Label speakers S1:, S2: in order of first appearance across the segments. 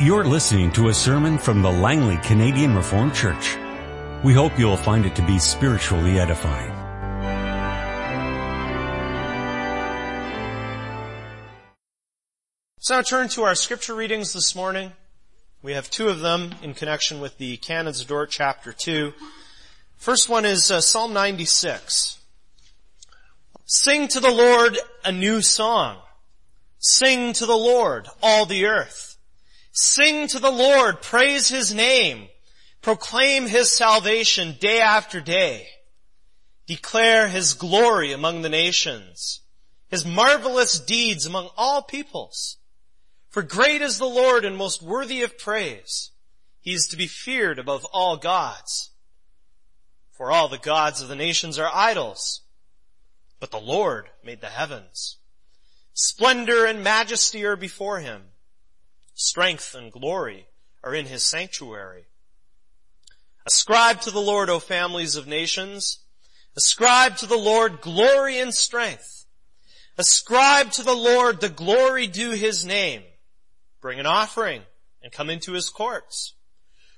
S1: You're listening to a sermon from the Langley Canadian Reformed Church. We hope you'll find it to be spiritually edifying.
S2: So now turn to our scripture readings this morning. We have two of them in connection with the Canons of Dort chapter 2. First one is uh, Psalm 96. Sing to the Lord a new song. Sing to the Lord, all the earth. Sing to the Lord, praise His name. Proclaim His salvation day after day. Declare His glory among the nations. His marvelous deeds among all peoples. For great is the Lord and most worthy of praise. He is to be feared above all gods. For all the gods of the nations are idols, but the Lord made the heavens. Splendor and majesty are before him. Strength and glory are in his sanctuary. Ascribe to the Lord, O families of nations. Ascribe to the Lord glory and strength. Ascribe to the Lord the glory due his name. Bring an offering and come into his courts.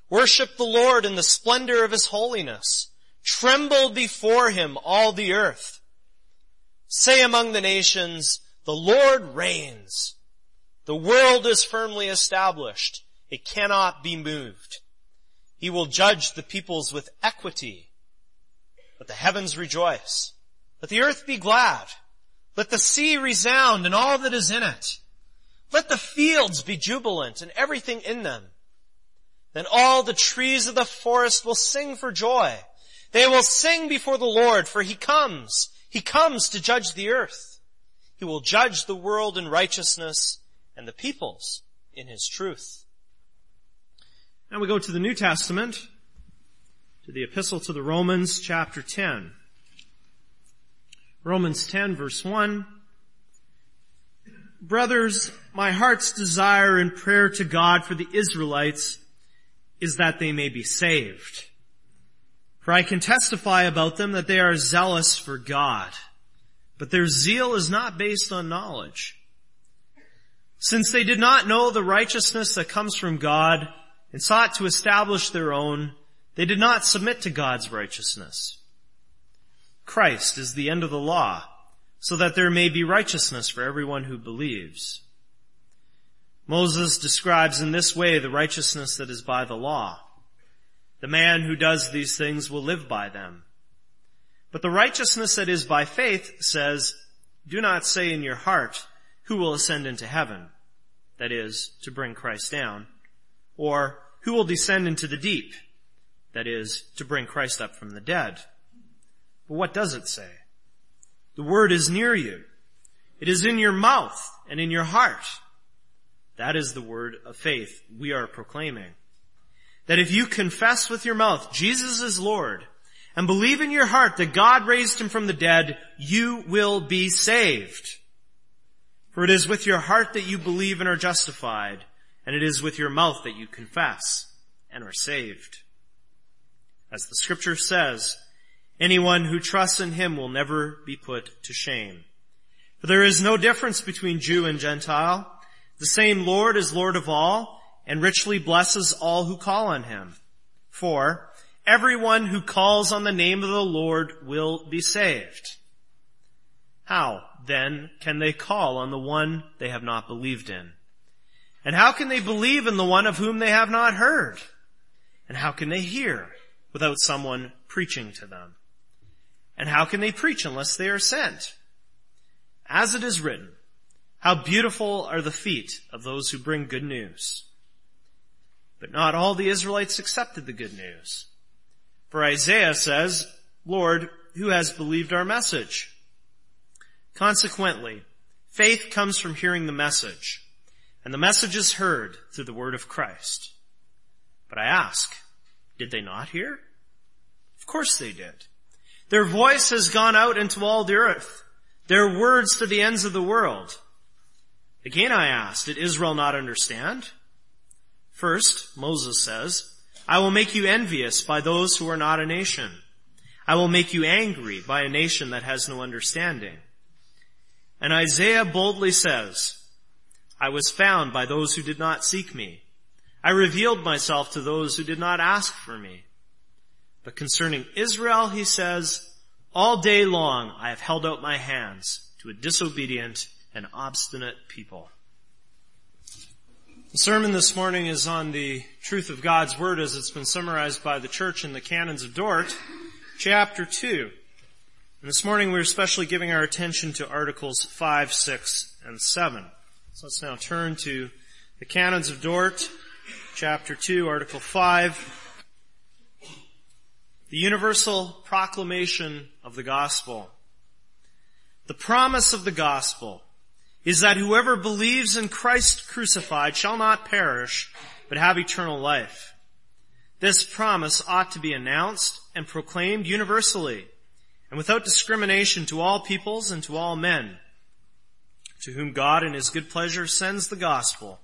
S2: Worship the Lord in the splendor of his holiness. Tremble before him all the earth. Say among the nations, the Lord reigns. The world is firmly established. It cannot be moved. He will judge the peoples with equity. Let the heavens rejoice. Let the earth be glad. Let the sea resound and all that is in it. Let the fields be jubilant and everything in them. Then all the trees of the forest will sing for joy. They will sing before the Lord for he comes. He comes to judge the earth. He will judge the world in righteousness and the peoples in his truth. Now we go to the New Testament, to the epistle to the Romans chapter 10. Romans 10 verse 1. Brothers, my heart's desire and prayer to God for the Israelites is that they may be saved. For I can testify about them that they are zealous for God. But their zeal is not based on knowledge. Since they did not know the righteousness that comes from God and sought to establish their own, they did not submit to God's righteousness. Christ is the end of the law, so that there may be righteousness for everyone who believes. Moses describes in this way the righteousness that is by the law. The man who does these things will live by them. But the righteousness that is by faith says, do not say in your heart, who will ascend into heaven? That is, to bring Christ down. Or, who will descend into the deep? That is, to bring Christ up from the dead. But what does it say? The word is near you. It is in your mouth and in your heart. That is the word of faith we are proclaiming. That if you confess with your mouth Jesus is Lord and believe in your heart that God raised him from the dead, you will be saved. For it is with your heart that you believe and are justified, and it is with your mouth that you confess and are saved. As the scripture says, anyone who trusts in him will never be put to shame. For there is no difference between Jew and Gentile. The same Lord is Lord of all, and richly blesses all who call on him. For Everyone who calls on the name of the Lord will be saved. How, then, can they call on the one they have not believed in? And how can they believe in the one of whom they have not heard? And how can they hear without someone preaching to them? And how can they preach unless they are sent? As it is written, how beautiful are the feet of those who bring good news. But not all the Israelites accepted the good news. For Isaiah says, Lord, who has believed our message? Consequently, faith comes from hearing the message, and the message is heard through the word of Christ. But I ask, did they not hear? Of course they did. Their voice has gone out into all the earth, their words to the ends of the world. Again I ask, did Israel not understand? First, Moses says, I will make you envious by those who are not a nation. I will make you angry by a nation that has no understanding. And Isaiah boldly says, I was found by those who did not seek me. I revealed myself to those who did not ask for me. But concerning Israel, he says, all day long I have held out my hands to a disobedient and obstinate people. The sermon this morning is on the truth of God's Word as it's been summarized by the church in the Canons of Dort, chapter 2. This morning we're especially giving our attention to Articles 5, 6, and 7. So let's now turn to the Canons of Dort, chapter 2, article 5. The universal proclamation of the gospel. The promise of the gospel is that whoever believes in Christ crucified shall not perish, but have eternal life. This promise ought to be announced and proclaimed universally and without discrimination to all peoples and to all men, to whom God in his good pleasure sends the gospel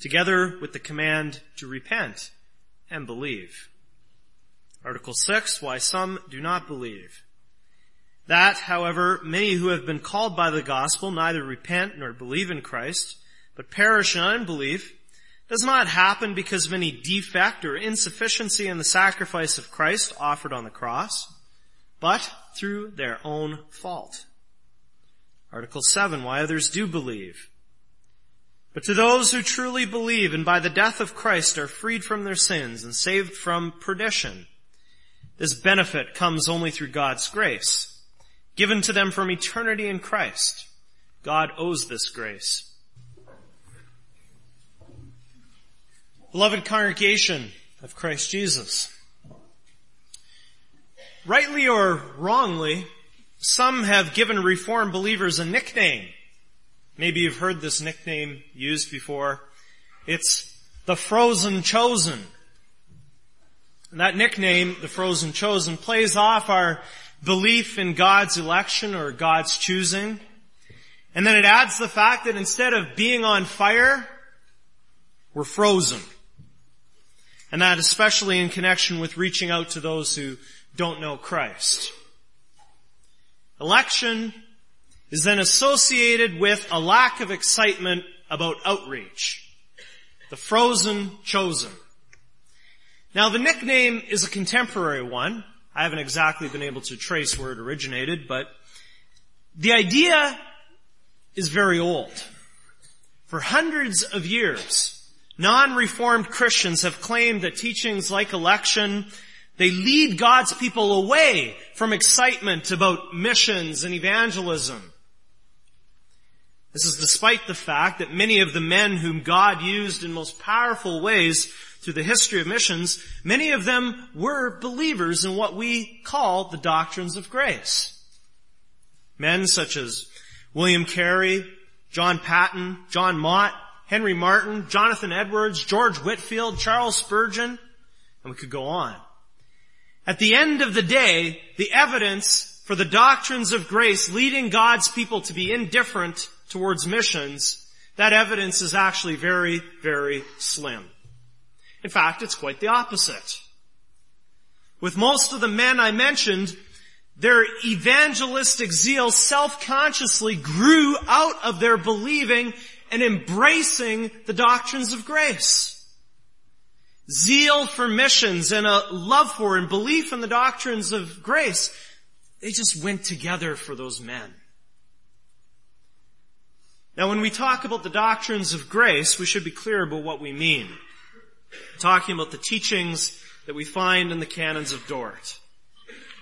S2: together with the command to repent and believe. Article 6, why some do not believe. That, however, many who have been called by the gospel neither repent nor believe in Christ, but perish in unbelief, does not happen because of any defect or insufficiency in the sacrifice of Christ offered on the cross, but through their own fault. Article 7, why others do believe. But to those who truly believe and by the death of Christ are freed from their sins and saved from perdition, this benefit comes only through God's grace, given to them from eternity in Christ. God owes this grace. Beloved congregation of Christ Jesus, rightly or wrongly, some have given Reformed believers a nickname Maybe you've heard this nickname used before. It's the frozen chosen. And that nickname, the frozen chosen, plays off our belief in God's election or God's choosing. And then it adds the fact that instead of being on fire, we're frozen. And that especially in connection with reaching out to those who don't know Christ. Election is then associated with a lack of excitement about outreach. The frozen chosen. Now the nickname is a contemporary one. I haven't exactly been able to trace where it originated, but the idea is very old. For hundreds of years, non-reformed Christians have claimed that teachings like election, they lead God's people away from excitement about missions and evangelism. This is despite the fact that many of the men whom God used in most powerful ways through the history of missions, many of them were believers in what we call the doctrines of grace. Men such as William Carey, John Paton, John Mott, Henry Martyn, Jonathan Edwards, George Whitefield, Charles Spurgeon, and we could go on. At the end of the day, the evidence for the doctrines of grace leading God's people to be indifferent towards missions, that evidence is actually very, very slim. In fact, it's quite the opposite. With most of the men I mentioned, their evangelistic zeal self-consciously grew out of their believing and embracing the doctrines of grace. Zeal for missions and a love for and belief in the doctrines of grace, they just went together for those men. Now when we talk about the doctrines of grace, we should be clear about what we mean. We're talking about the teachings that we find in the canons of Dort.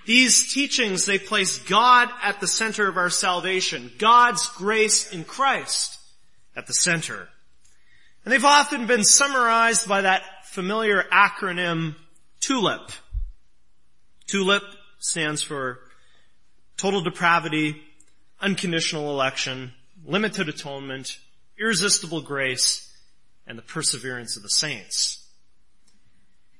S2: These teachings, they place God at the center of our salvation, God's grace in Christ at the center. And they've often been summarized by that familiar acronym TULIP. TULIP stands for total depravity, unconditional election, limited atonement, irresistible grace, and the perseverance of the saints.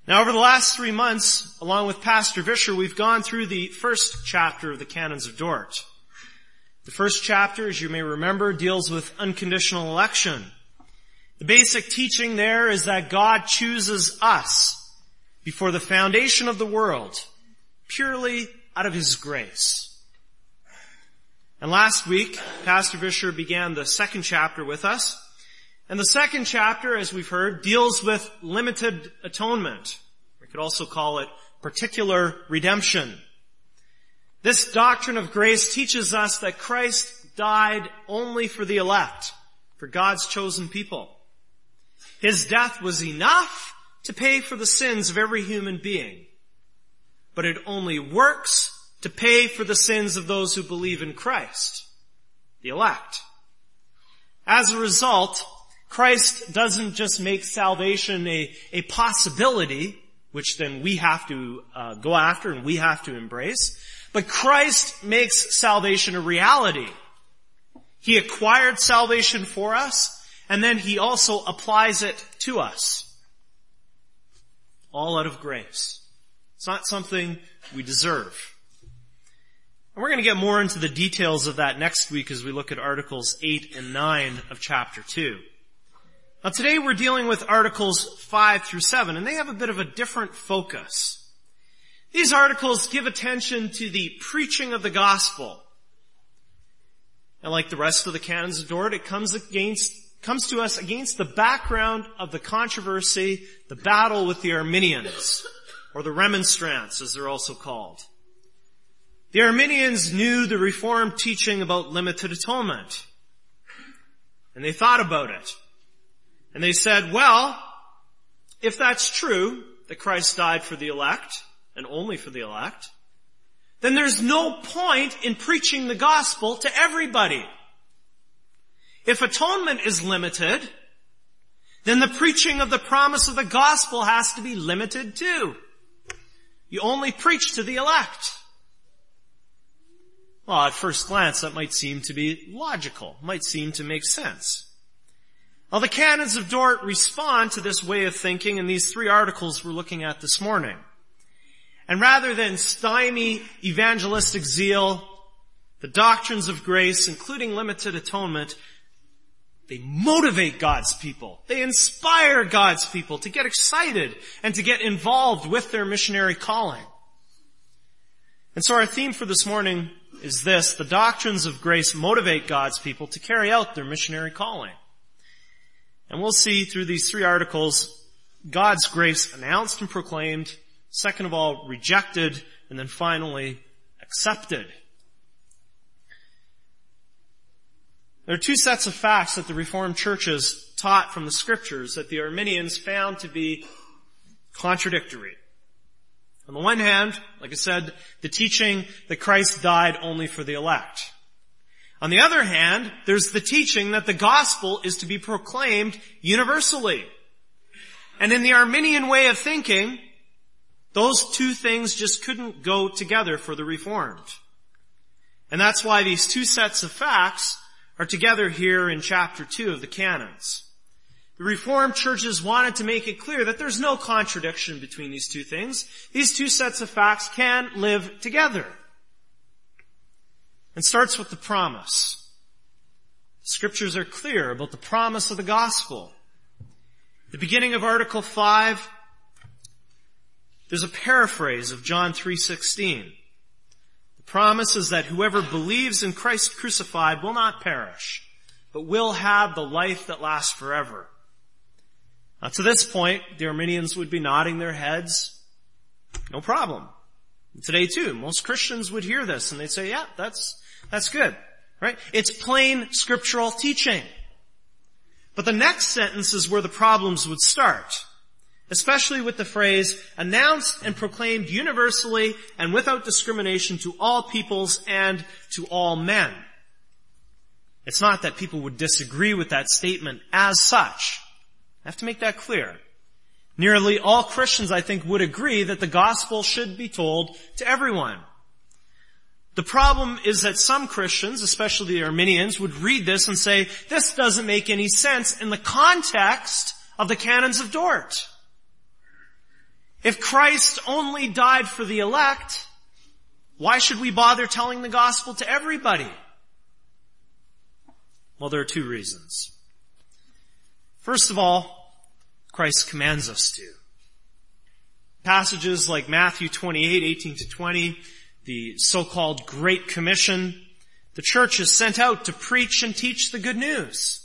S2: Now over the last three months, along with Pastor Visscher, we've gone through the first chapter of the Canons of Dort. The first chapter, as you may remember, deals with unconditional election. The basic teaching there is that God chooses us before the foundation of the world, purely out of His grace. And last week, Pastor Visscher began the second chapter with us. And the second chapter, as we've heard, deals with limited atonement. We could also call it particular redemption. This doctrine of grace teaches us that Christ died only for the elect, for God's chosen people. His death was enough to pay for the sins of every human being, but it only works to pay for the sins of those who believe in Christ, the elect. As a result, Christ doesn't just make salvation a, a possibility, which then we have to uh, go after and we have to embrace, but Christ makes salvation a reality. He acquired salvation for us, and then He also applies it to us. All out of grace. It's not something we deserve. And we're going to get more into the details of that next week as we look at Articles 8 and 9 of chapter 2. Now today we're dealing with Articles 5 through 7, and they have a bit of a different focus. These articles give attention to the preaching of the gospel. And like the rest of the canons of Dort, it comes against, comes to us against the background of the controversy, the battle with the Arminians, or the Remonstrants as they're also called. The Arminians knew the Reformed teaching about limited atonement. And they thought about it. And they said, well, if that's true, that Christ died for the elect, and only for the elect, then there's no point in preaching the gospel to everybody. If atonement is limited, then the preaching of the promise of the gospel has to be limited too. You only preach to the elect. Well, at first glance, that might seem to be logical, might seem to make sense. Well, the canons of Dort respond to this way of thinking in these three articles we're looking at this morning. And rather than stymie evangelistic zeal, the doctrines of grace, including limited atonement, they motivate God's people. They inspire God's people to get excited and to get involved with their missionary calling. And so our theme for this morning is this, the doctrines of grace motivate God's people to carry out their missionary calling. And we'll see through these three articles, God's grace announced and proclaimed, second of all, rejected, and then finally, accepted. There are two sets of facts that the Reformed churches taught from the scriptures that the Arminians found to be contradictory. On the one hand, like I said, the teaching that Christ died only for the elect. On the other hand, there's the teaching that the gospel is to be proclaimed universally. And in the Arminian way of thinking, those two things just couldn't go together for the Reformed. And that's why these two sets of facts are together here in chapter 2 of the canons. The Reformed churches wanted to make it clear that there's no contradiction between these two things. These two sets of facts can live together. And starts with the promise. The Scriptures are clear about the promise of the gospel. The beginning of Article 5, there's a paraphrase of John 3.16. The promise is that whoever believes in Christ crucified will not perish, but will have the life that lasts forever. Now to this point, the Arminians would be nodding their heads. No problem. Today too, most Christians would hear this and they'd say, yeah, that's, that's good. Right? It's plain scriptural teaching. But the next sentence is where the problems would start. Especially with the phrase, announced and proclaimed universally and without discrimination to all peoples and to all men. It's not that people would disagree with that statement as such. I have to make that clear. Nearly all Christians, I think, would agree that the gospel should be told to everyone. The problem is that some Christians, especially the Arminians, would read this and say, this doesn't make any sense in the context of the canons of Dort. If Christ only died for the elect, why should we bother telling the gospel to everybody? Well, there are two reasons. First of all, Christ commands us to. Passages like Matthew 28, 18 to 20, the so-called Great Commission, the church is sent out to preach and teach the good news.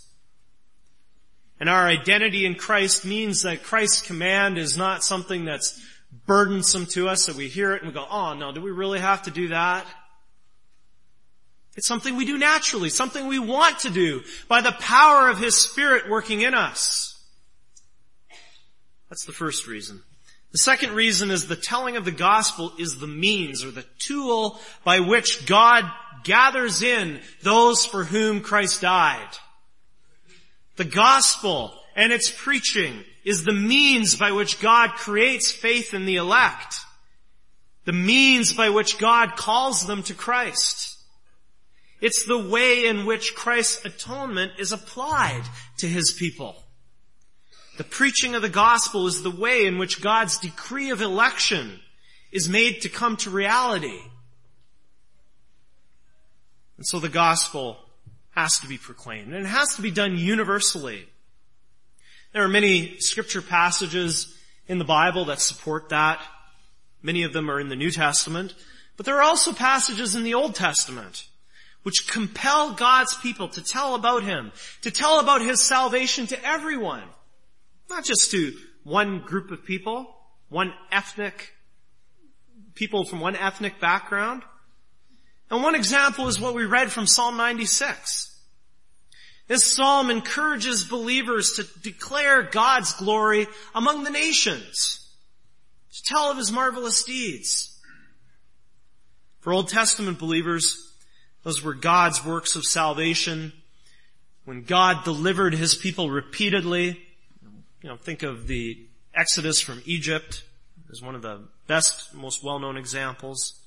S2: And our identity in Christ means that Christ's command is not something that's burdensome to us, that we hear it and we go, oh no, do we really have to do that? It's something we do naturally, something we want to do by the power of His Spirit working in us. That's the first reason. The second reason is the telling of the gospel is the means or the tool by which God gathers in those for whom Christ died. The gospel and its preaching is the means by which God creates faith in the elect. The means by which God calls them to Christ. It's the way in which Christ's atonement is applied to His people. The preaching of the gospel is the way in which God's decree of election is made to come to reality. And so the gospel has to be proclaimed. And it has to be done universally. There are many scripture passages in the Bible that support that. Many of them are in the New Testament. But there are also passages in the Old Testament which compel God's people to tell about Him, to tell about His salvation to everyone. Not just to one group of people, one ethnic, people from one ethnic background, and one example is what we read from Psalm 96. This psalm encourages believers to declare God's glory among the nations, to tell of His marvelous deeds. For Old Testament believers, those were God's works of salvation. When God delivered His people repeatedly, you know, think of the Exodus from Egypt as one of the best, most well-known examples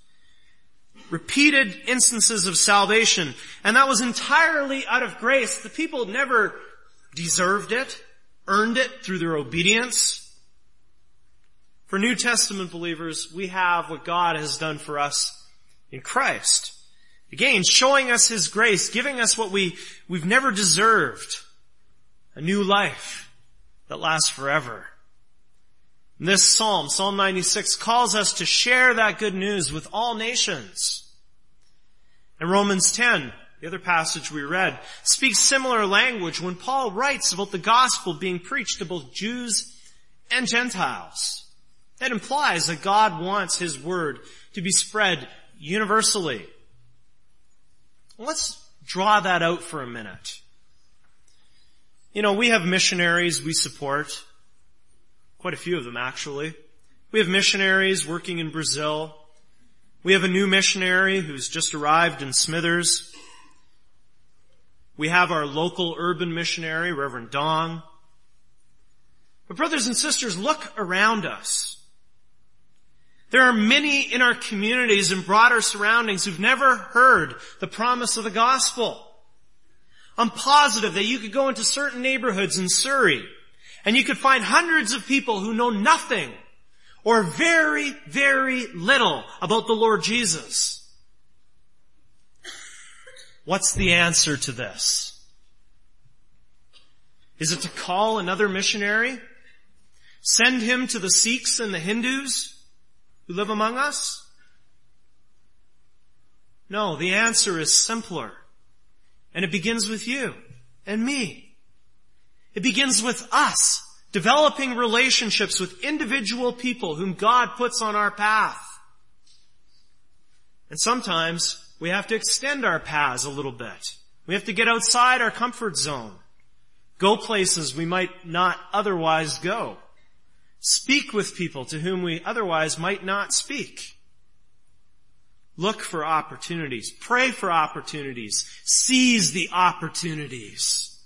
S2: repeated instances of salvation, and that was entirely out of grace. The people never deserved it, earned it through their obedience. For New Testament believers, we have what God has done for us in Christ. Again, showing us His grace, giving us what we, we've never deserved. A new life that lasts forever. This psalm, Psalm 96, calls us to share that good news with all nations. And Romans 10, the other passage we read, speaks similar language when Paul writes about the gospel being preached to both Jews and Gentiles. That implies that God wants His word to be spread universally. Let's draw that out for a minute. You know, we have missionaries we support. Quite a few of them actually. We have missionaries working in Brazil. We have a new missionary who's just arrived in Smithers. We have our local urban missionary, Reverend Dong. But brothers and sisters, look around us. There are many in our communities and broader surroundings who've never heard the promise of the gospel. I'm positive that you could go into certain neighborhoods in Surrey and you could find hundreds of people who know nothing or very, very little about the Lord Jesus. What's the answer to this? Is it to call another missionary? Send him to the Sikhs and the Hindus who live among us? No, the answer is simpler. And it begins with you and me. It begins with us developing relationships with individual people whom God puts on our path. And sometimes we have to extend our paths a little bit. We have to get outside our comfort zone. Go places we might not otherwise go. Speak with people to whom we otherwise might not speak. Look for opportunities. Pray for opportunities. Seize the opportunities.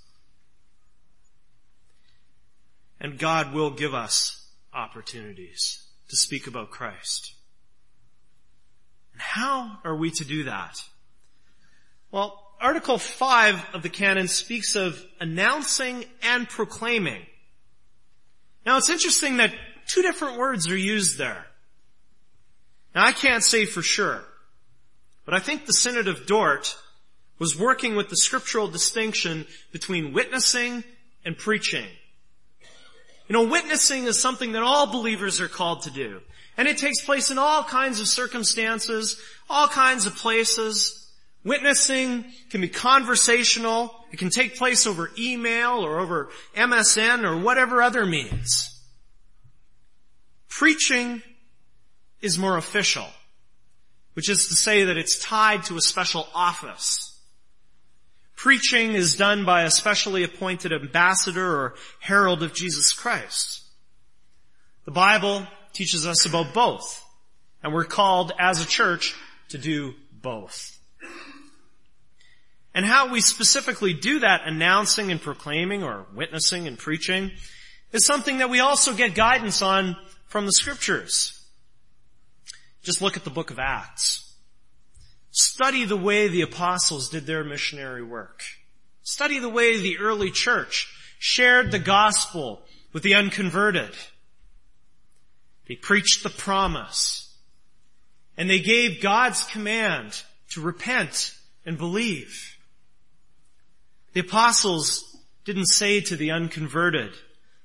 S2: And God will give us opportunities to speak about Christ. And how are we to do that? Well, Article 5 of the canon speaks of announcing and proclaiming. Now it's interesting that two different words are used there. Now I can't say for sure, but I think the Synod of Dort was working with the scriptural distinction between witnessing and preaching. You know, witnessing is something that all believers are called to do. And it takes place in all kinds of circumstances, all kinds of places. Witnessing can be conversational, It can take place over email or over MSN or whatever other means. Preaching is more official, which is to say that it's tied to a special office. Preaching is done by a specially appointed ambassador or herald of Jesus Christ. The Bible teaches us about both, and we're called as a church to do both. And how we specifically do that announcing and proclaiming or witnessing and preaching is something that we also get guidance on from the scriptures. Just look at the book of Acts. Study the way the apostles did their missionary work. Study the way the early church shared the gospel with the unconverted. They preached the promise. And they gave God's command to repent and believe. The apostles didn't say to the unconverted,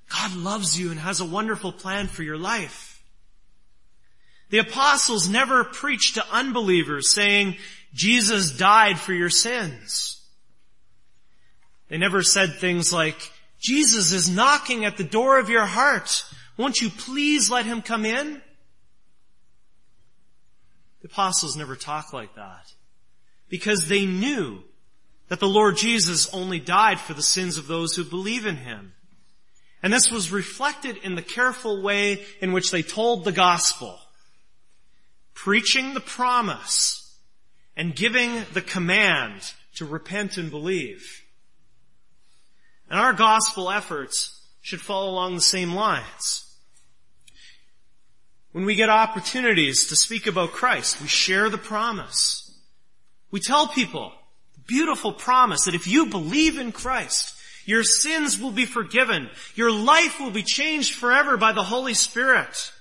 S2: God loves you and has a wonderful plan for your life. The apostles never preached to unbelievers saying, Jesus died for your sins. They never said things like, Jesus is knocking at the door of your heart. Won't you please let him come in? The apostles never talk like that because they knew that the Lord Jesus only died for the sins of those who believe in him. And this was reflected in the careful way in which they told the gospel, preaching the promise and giving the command to repent and believe. And our gospel efforts should follow along the same lines. When we get opportunities to speak about Christ, we share the promise. We tell people the beautiful promise that if you believe in Christ, your sins will be forgiven. Your life will be changed forever by the Holy Spirit.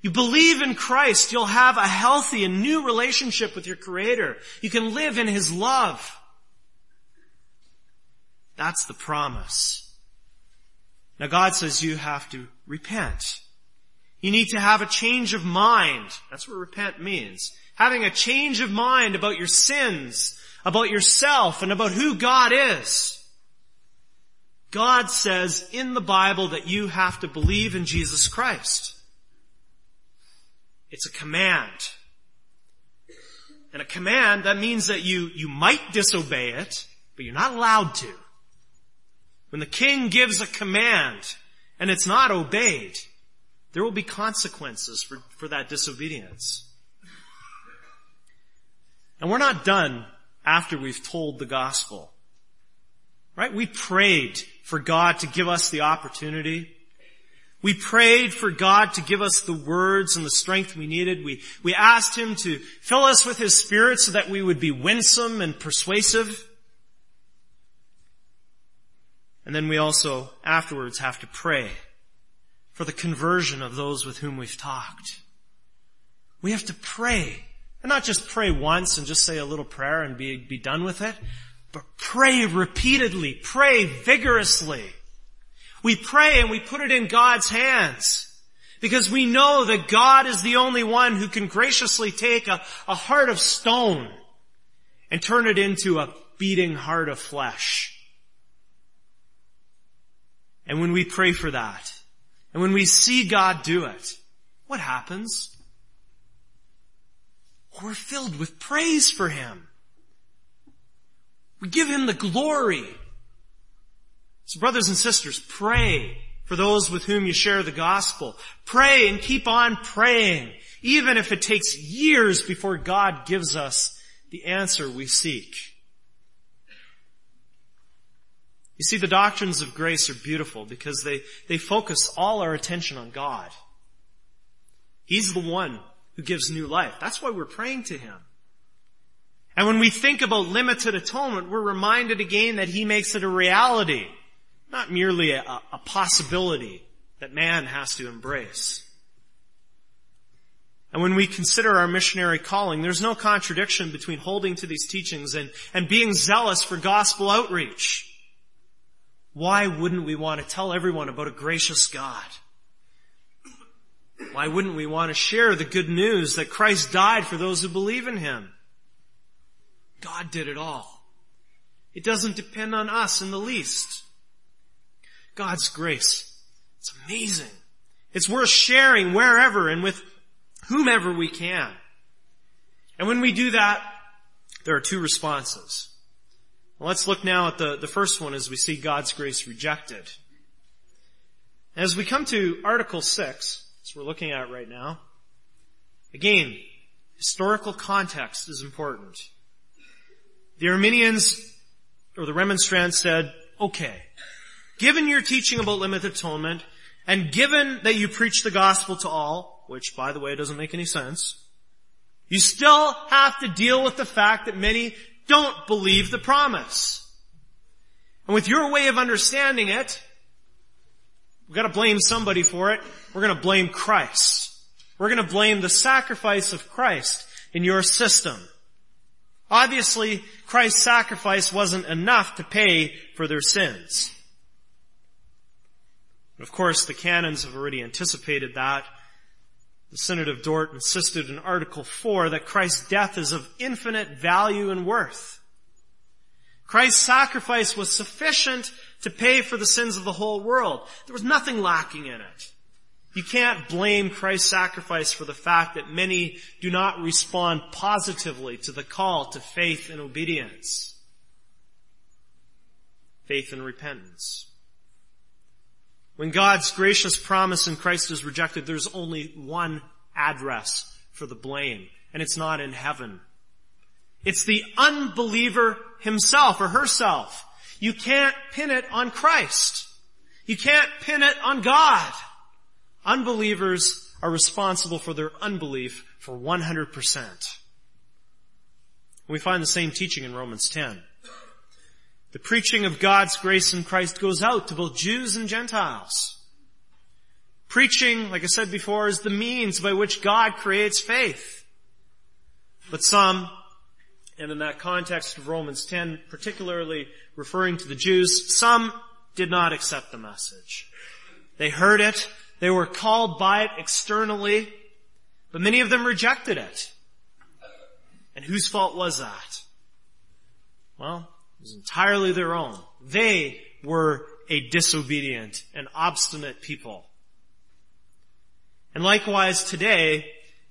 S2: You believe in Christ, you'll have a healthy and new relationship with your Creator. You can live in His love. That's the promise. Now God says you have to repent. You need to have a change of mind. That's what repent means. Having a change of mind about your sins, about yourself, and about who God is. God says in the Bible that you have to believe in Jesus Christ. It's a command. And a command, that means that you, you might disobey it, but you're not allowed to. When the king gives a command and it's not obeyed, there will be consequences for, for that disobedience. And we're not done after we've told the gospel. Right? We prayed for God to give us the opportunity. We prayed for God to give us the words and the strength we needed. We, we asked Him to fill us with His Spirit so that we would be winsome and persuasive. And then we also afterwards have to pray for the conversion of those with whom we've talked. We have to pray. And not just pray once and just say a little prayer and be, be done with it, but pray repeatedly, pray vigorously. We pray and we put it in God's hands. Because we know that God is the only one who can graciously take a, a heart of stone and turn it into a beating heart of flesh. And when we pray for that, and when we see God do it, what happens? We're filled with praise for Him. We give Him the glory. So brothers and sisters, pray for those with whom you share the gospel. Pray and keep on praying, even if it takes years before God gives us the answer we seek. You see, the doctrines of grace are beautiful because they, they focus all our attention on God. He's the one who gives new life. That's why we're praying to Him. And when we think about limited atonement, we're reminded again that He makes it a reality, not merely a, a possibility that man has to embrace. And when we consider our missionary calling, there's no contradiction between holding to these teachings and, and being zealous for gospel outreach. Why wouldn't we want to tell everyone about a gracious God? Why wouldn't we want to share the good news that Christ died for those who believe in Him? God did it all. It doesn't depend on us in the least. God's grace. It's amazing. It's worth sharing wherever and with whomever we can. And when we do that, there are two responses. Let's look now at the, the first one as we see God's grace rejected. As we come to Article 6, as we're looking at right now, again, historical context is important. The Arminians, or the Remonstrants said, okay, given your teaching about limited atonement, and given that you preach the gospel to all, which by the way doesn't make any sense, you still have to deal with the fact that many don't believe the promise. And with your way of understanding it, we've got to blame somebody for it. We're going to blame Christ. We're going to blame the sacrifice of Christ in your system. Obviously, Christ's sacrifice wasn't enough to pay for their sins. Of course, the canons have already anticipated that. The Synod of Dort insisted in Article 4 that Christ's death is of infinite value and worth. Christ's sacrifice was sufficient to pay for the sins of the whole world. There was nothing lacking in it. You can't blame Christ's sacrifice for the fact that many do not respond positively to the call to faith and obedience. Faith and repentance. When God's gracious promise in Christ is rejected, there's only one address for the blame, and it's not in heaven. It's the unbeliever himself or herself. You can't pin it on Christ. You can't pin it on God. Unbelievers are responsible for their unbelief for 100%. We find the same teaching in Romans 10. The preaching of God's grace in Christ goes out to both Jews and Gentiles. Preaching, like I said before, is the means by which God creates faith. But some, and in that context of Romans 10, particularly referring to the Jews, some did not accept the message. They heard it, they were called by it externally, but many of them rejected it. And whose fault was that? Well, it was entirely their own. They were a disobedient and obstinate people. And likewise today,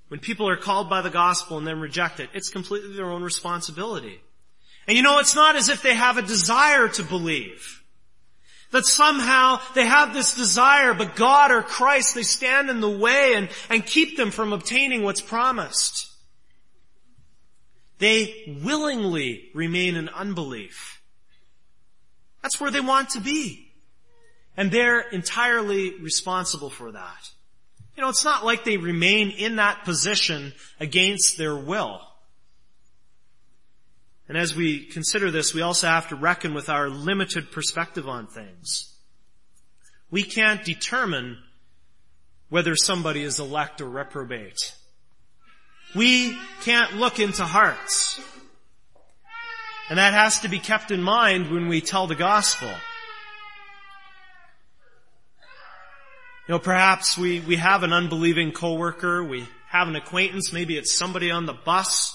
S2: when people are called by the gospel and then reject it, it's completely their own responsibility. And you know, it's not as if they have a desire to believe. That somehow they have this desire, but God or Christ, they stand in the way and, and keep them from obtaining what's promised. They willingly remain in unbelief. That's where they want to be. And they're entirely responsible for that. You know, it's not like they remain in that position against their will. And as we consider this, we also have to reckon with our limited perspective on things. We can't determine whether somebody is elect or reprobate. We can't look into hearts. And that has to be kept in mind when we tell the gospel. You know, perhaps we, we have an unbelieving coworker, we have an acquaintance, maybe it's somebody on the bus.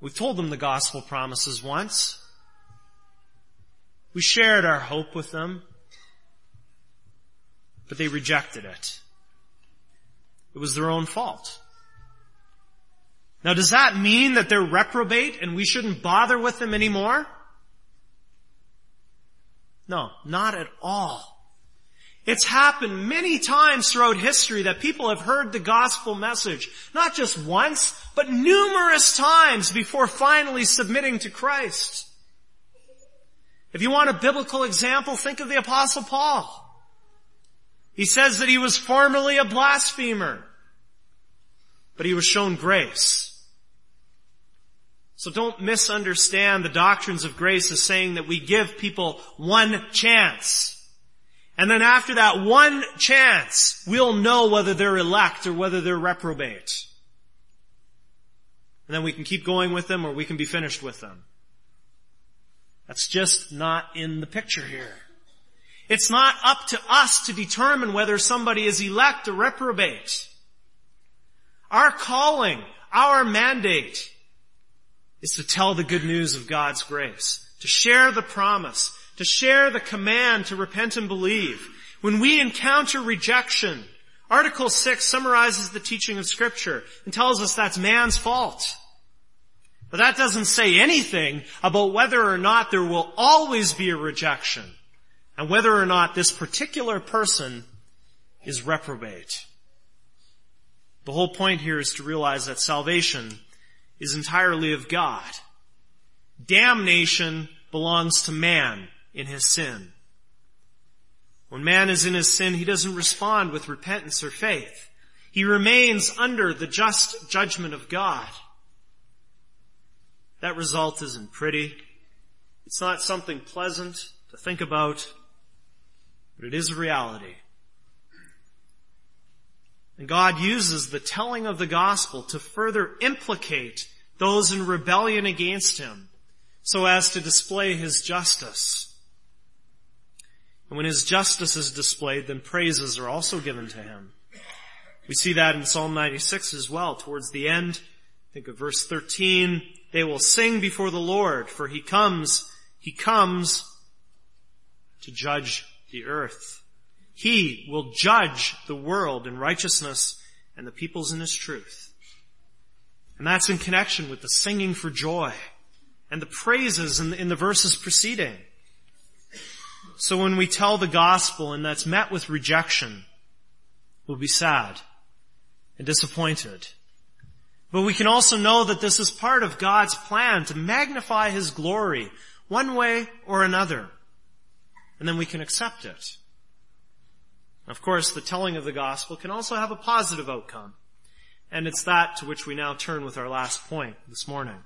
S2: We've told them the gospel promises once. We shared our hope with them, but they rejected it. It was their own fault. Now does that mean that they're reprobate and we shouldn't bother with them anymore? No, not at all. It's happened many times throughout history that people have heard the gospel message, not just once, but numerous times before finally submitting to Christ. If you want a biblical example, think of the apostle Paul. He says that he was formerly a blasphemer, but he was shown grace. So don't misunderstand the doctrines of grace as saying that we give people one chance. And then after that one chance, we'll know whether they're elect or whether they're reprobate. And then we can keep going with them or we can be finished with them. That's just not in the picture here. It's not up to us to determine whether somebody is elect or reprobate. Our calling, our mandate, is to tell the good news of God's grace, to share the promise, to share the command to repent and believe. When we encounter rejection, Article 6 summarizes the teaching of scripture and tells us that's man's fault. But that doesn't say anything about whether or not there will always be a rejection and whether or not this particular person is reprobate. The whole point here is to realize that salvation is entirely of God. Damnation belongs to man in his sin. When man is in his sin, he doesn't respond with repentance or faith. He remains under the just judgment of God. That result isn't pretty. It's not something pleasant to think about, but it is a reality. And God uses the telling of the gospel to further implicate those in rebellion against Him so as to display His justice. And when His justice is displayed, then praises are also given to Him. We see that in Psalm 96 as well. Towards the end, think of verse 13, they will sing before the Lord, for He comes, He comes to judge the earth. He will judge the world in righteousness and the peoples in his truth. And that's in connection with the singing for joy and the praises in the, in the verses preceding. So when we tell the gospel and that's met with rejection, we'll be sad and disappointed. But we can also know that this is part of God's plan to magnify His glory one way or another. And then we can accept it. Of course, the telling of the gospel can also have a positive outcome. And it's that to which we now turn with our last point this morning.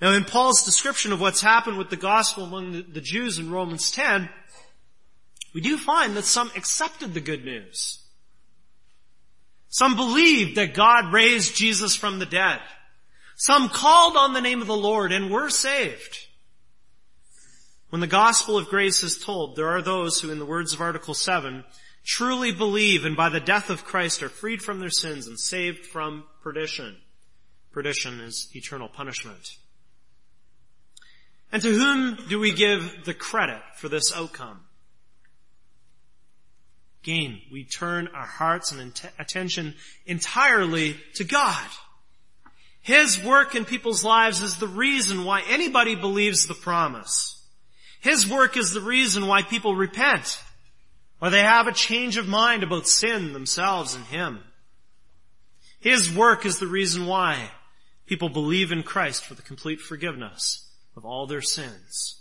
S2: Now in Paul's description of what's happened with the gospel among the Jews in Romans 10, we do find that some accepted the good news. Some believed that God raised Jesus from the dead. Some called on the name of the Lord and were saved. When the gospel of grace is told, there are those who, in the words of Article 7, truly believe and by the death of Christ are freed from their sins and saved from perdition. Perdition is eternal punishment. And to whom do we give the credit for this outcome? Again, we turn our hearts and attention entirely to God. His work in people's lives is the reason why anybody believes the promise. His work is the reason why people repent, why they have a change of mind about sin themselves and Him. His work is the reason why people believe in Christ for the complete forgiveness of all their sins.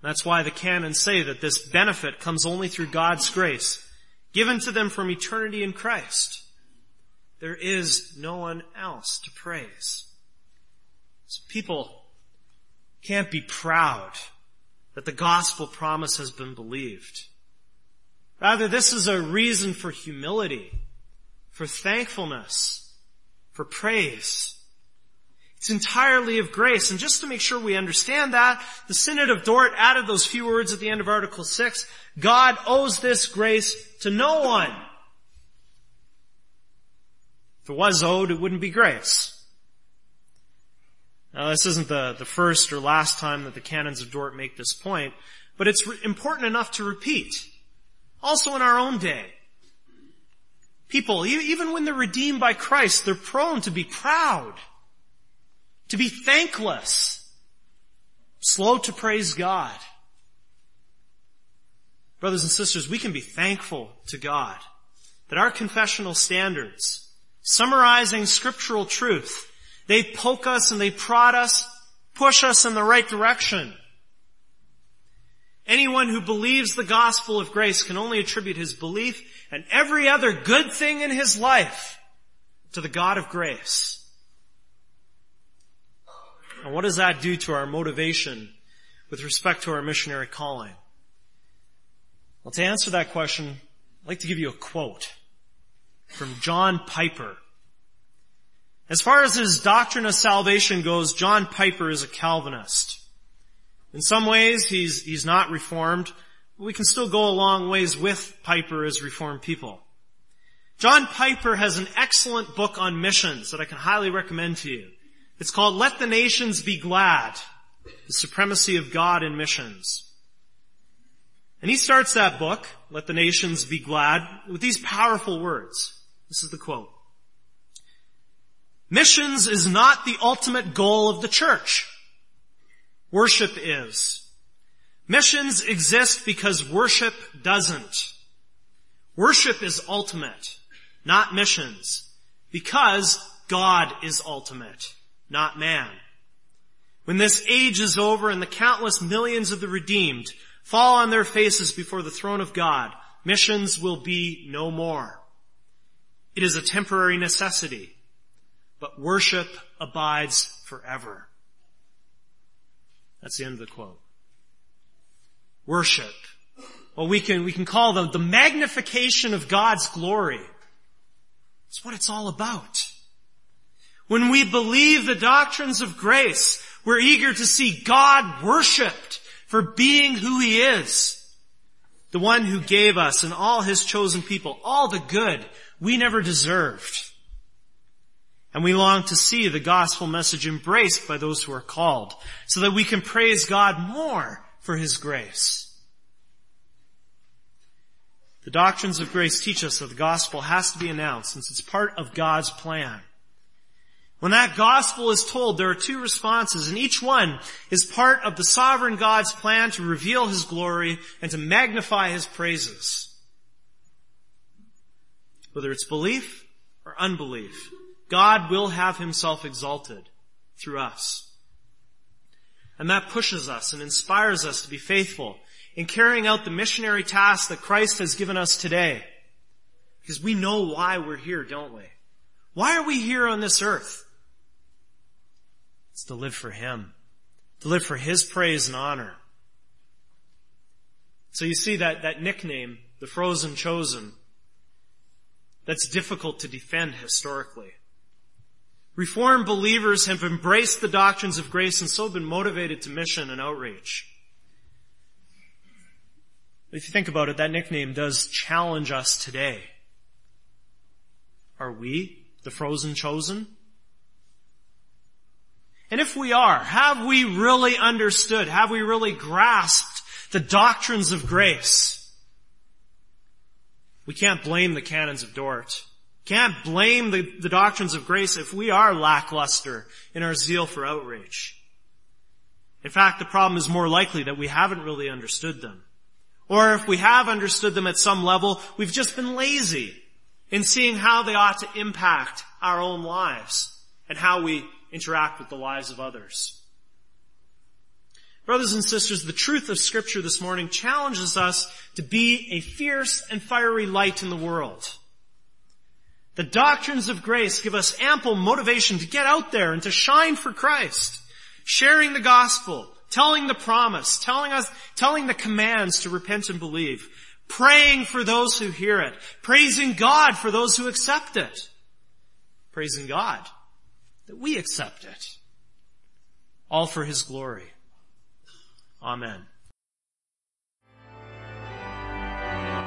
S2: That's why the canons say that this benefit comes only through God's grace, given to them from eternity in Christ. There is no one else to praise. So people can't be proud that the gospel promise has been believed. Rather, this is a reason for humility, for thankfulness, for praise. It's entirely of grace. And just to make sure we understand that, the Synod of Dort added those few words at the end of Article 6. God owes this grace to no one. If it was owed, it wouldn't be grace. Now this isn't the, the first or last time that the canons of Dort make this point, but it's re- important enough to repeat. Also in our own day. People, even when they're redeemed by Christ, they're prone to be proud, to be thankless, slow to praise God. Brothers and sisters, we can be thankful to God that our confessional standards, summarizing scriptural truth, they poke us and they prod us, push us in the right direction. Anyone who believes the gospel of grace can only attribute his belief and every other good thing in his life to the God of grace. And what does that do to our motivation with respect to our missionary calling? Well, to answer that question, I'd like to give you a quote from John Piper, as far as his doctrine of salvation goes, John Piper is a Calvinist. In some ways, he's, he's not reformed. But we can still go a long ways with Piper as reformed people. John Piper has an excellent book on missions that I can highly recommend to you. It's called Let the Nations Be Glad, the supremacy of God in missions. And he starts that book, Let the Nations Be Glad, with these powerful words. This is the quote. Missions is not the ultimate goal of the church. Worship is. Missions exist because worship doesn't. Worship is ultimate, not missions, because God is ultimate, not man. When this age is over and the countless millions of the redeemed fall on their faces before the throne of God, missions will be no more. It is a temporary necessity, but worship abides forever. That's the end of the quote. Worship. Well, we can, we can call them the magnification of God's glory. It's what it's all about. When we believe the doctrines of grace, we're eager to see God worshiped for being who He is. The one who gave us and all His chosen people all the good we never deserved. And we long to see the gospel message embraced by those who are called so that we can praise God more for His grace. The doctrines of grace teach us that the gospel has to be announced since it's part of God's plan. When that gospel is told, there are two responses, and each one is part of the sovereign God's plan to reveal His glory and to magnify His praises. Whether it's belief or unbelief, God will have Himself exalted through us. And that pushes us and inspires us to be faithful in carrying out the missionary task that Christ has given us today. Because we know why we're here, don't we? Why are we here on this earth? It's to live for Him. To live for His praise and honor. So you see that, that nickname, the frozen chosen, that's difficult to defend historically. Reformed believers have embraced the doctrines of grace and so been motivated to mission and outreach. If you think about it, that nickname does challenge us today. Are we the frozen chosen? And if we are, have we really understood, have we really grasped the doctrines of grace? We can't blame the canons of Dort. Can't blame the, the doctrines of grace if we are lackluster in our zeal for outreach. In fact, the problem is more likely that we haven't really understood them. Or if we have understood them at some level, we've just been lazy in seeing how they ought to impact our own lives and how we interact with the lives of others. Brothers and sisters, the truth of scripture this morning challenges us to be a fierce and fiery light in the world. The doctrines of grace give us ample motivation to get out there and to shine for Christ, sharing the gospel, telling the promise, telling us, telling the commands to repent and believe, praying for those who hear it, praising God for those who accept it, praising God that we accept it, all for His glory. Amen.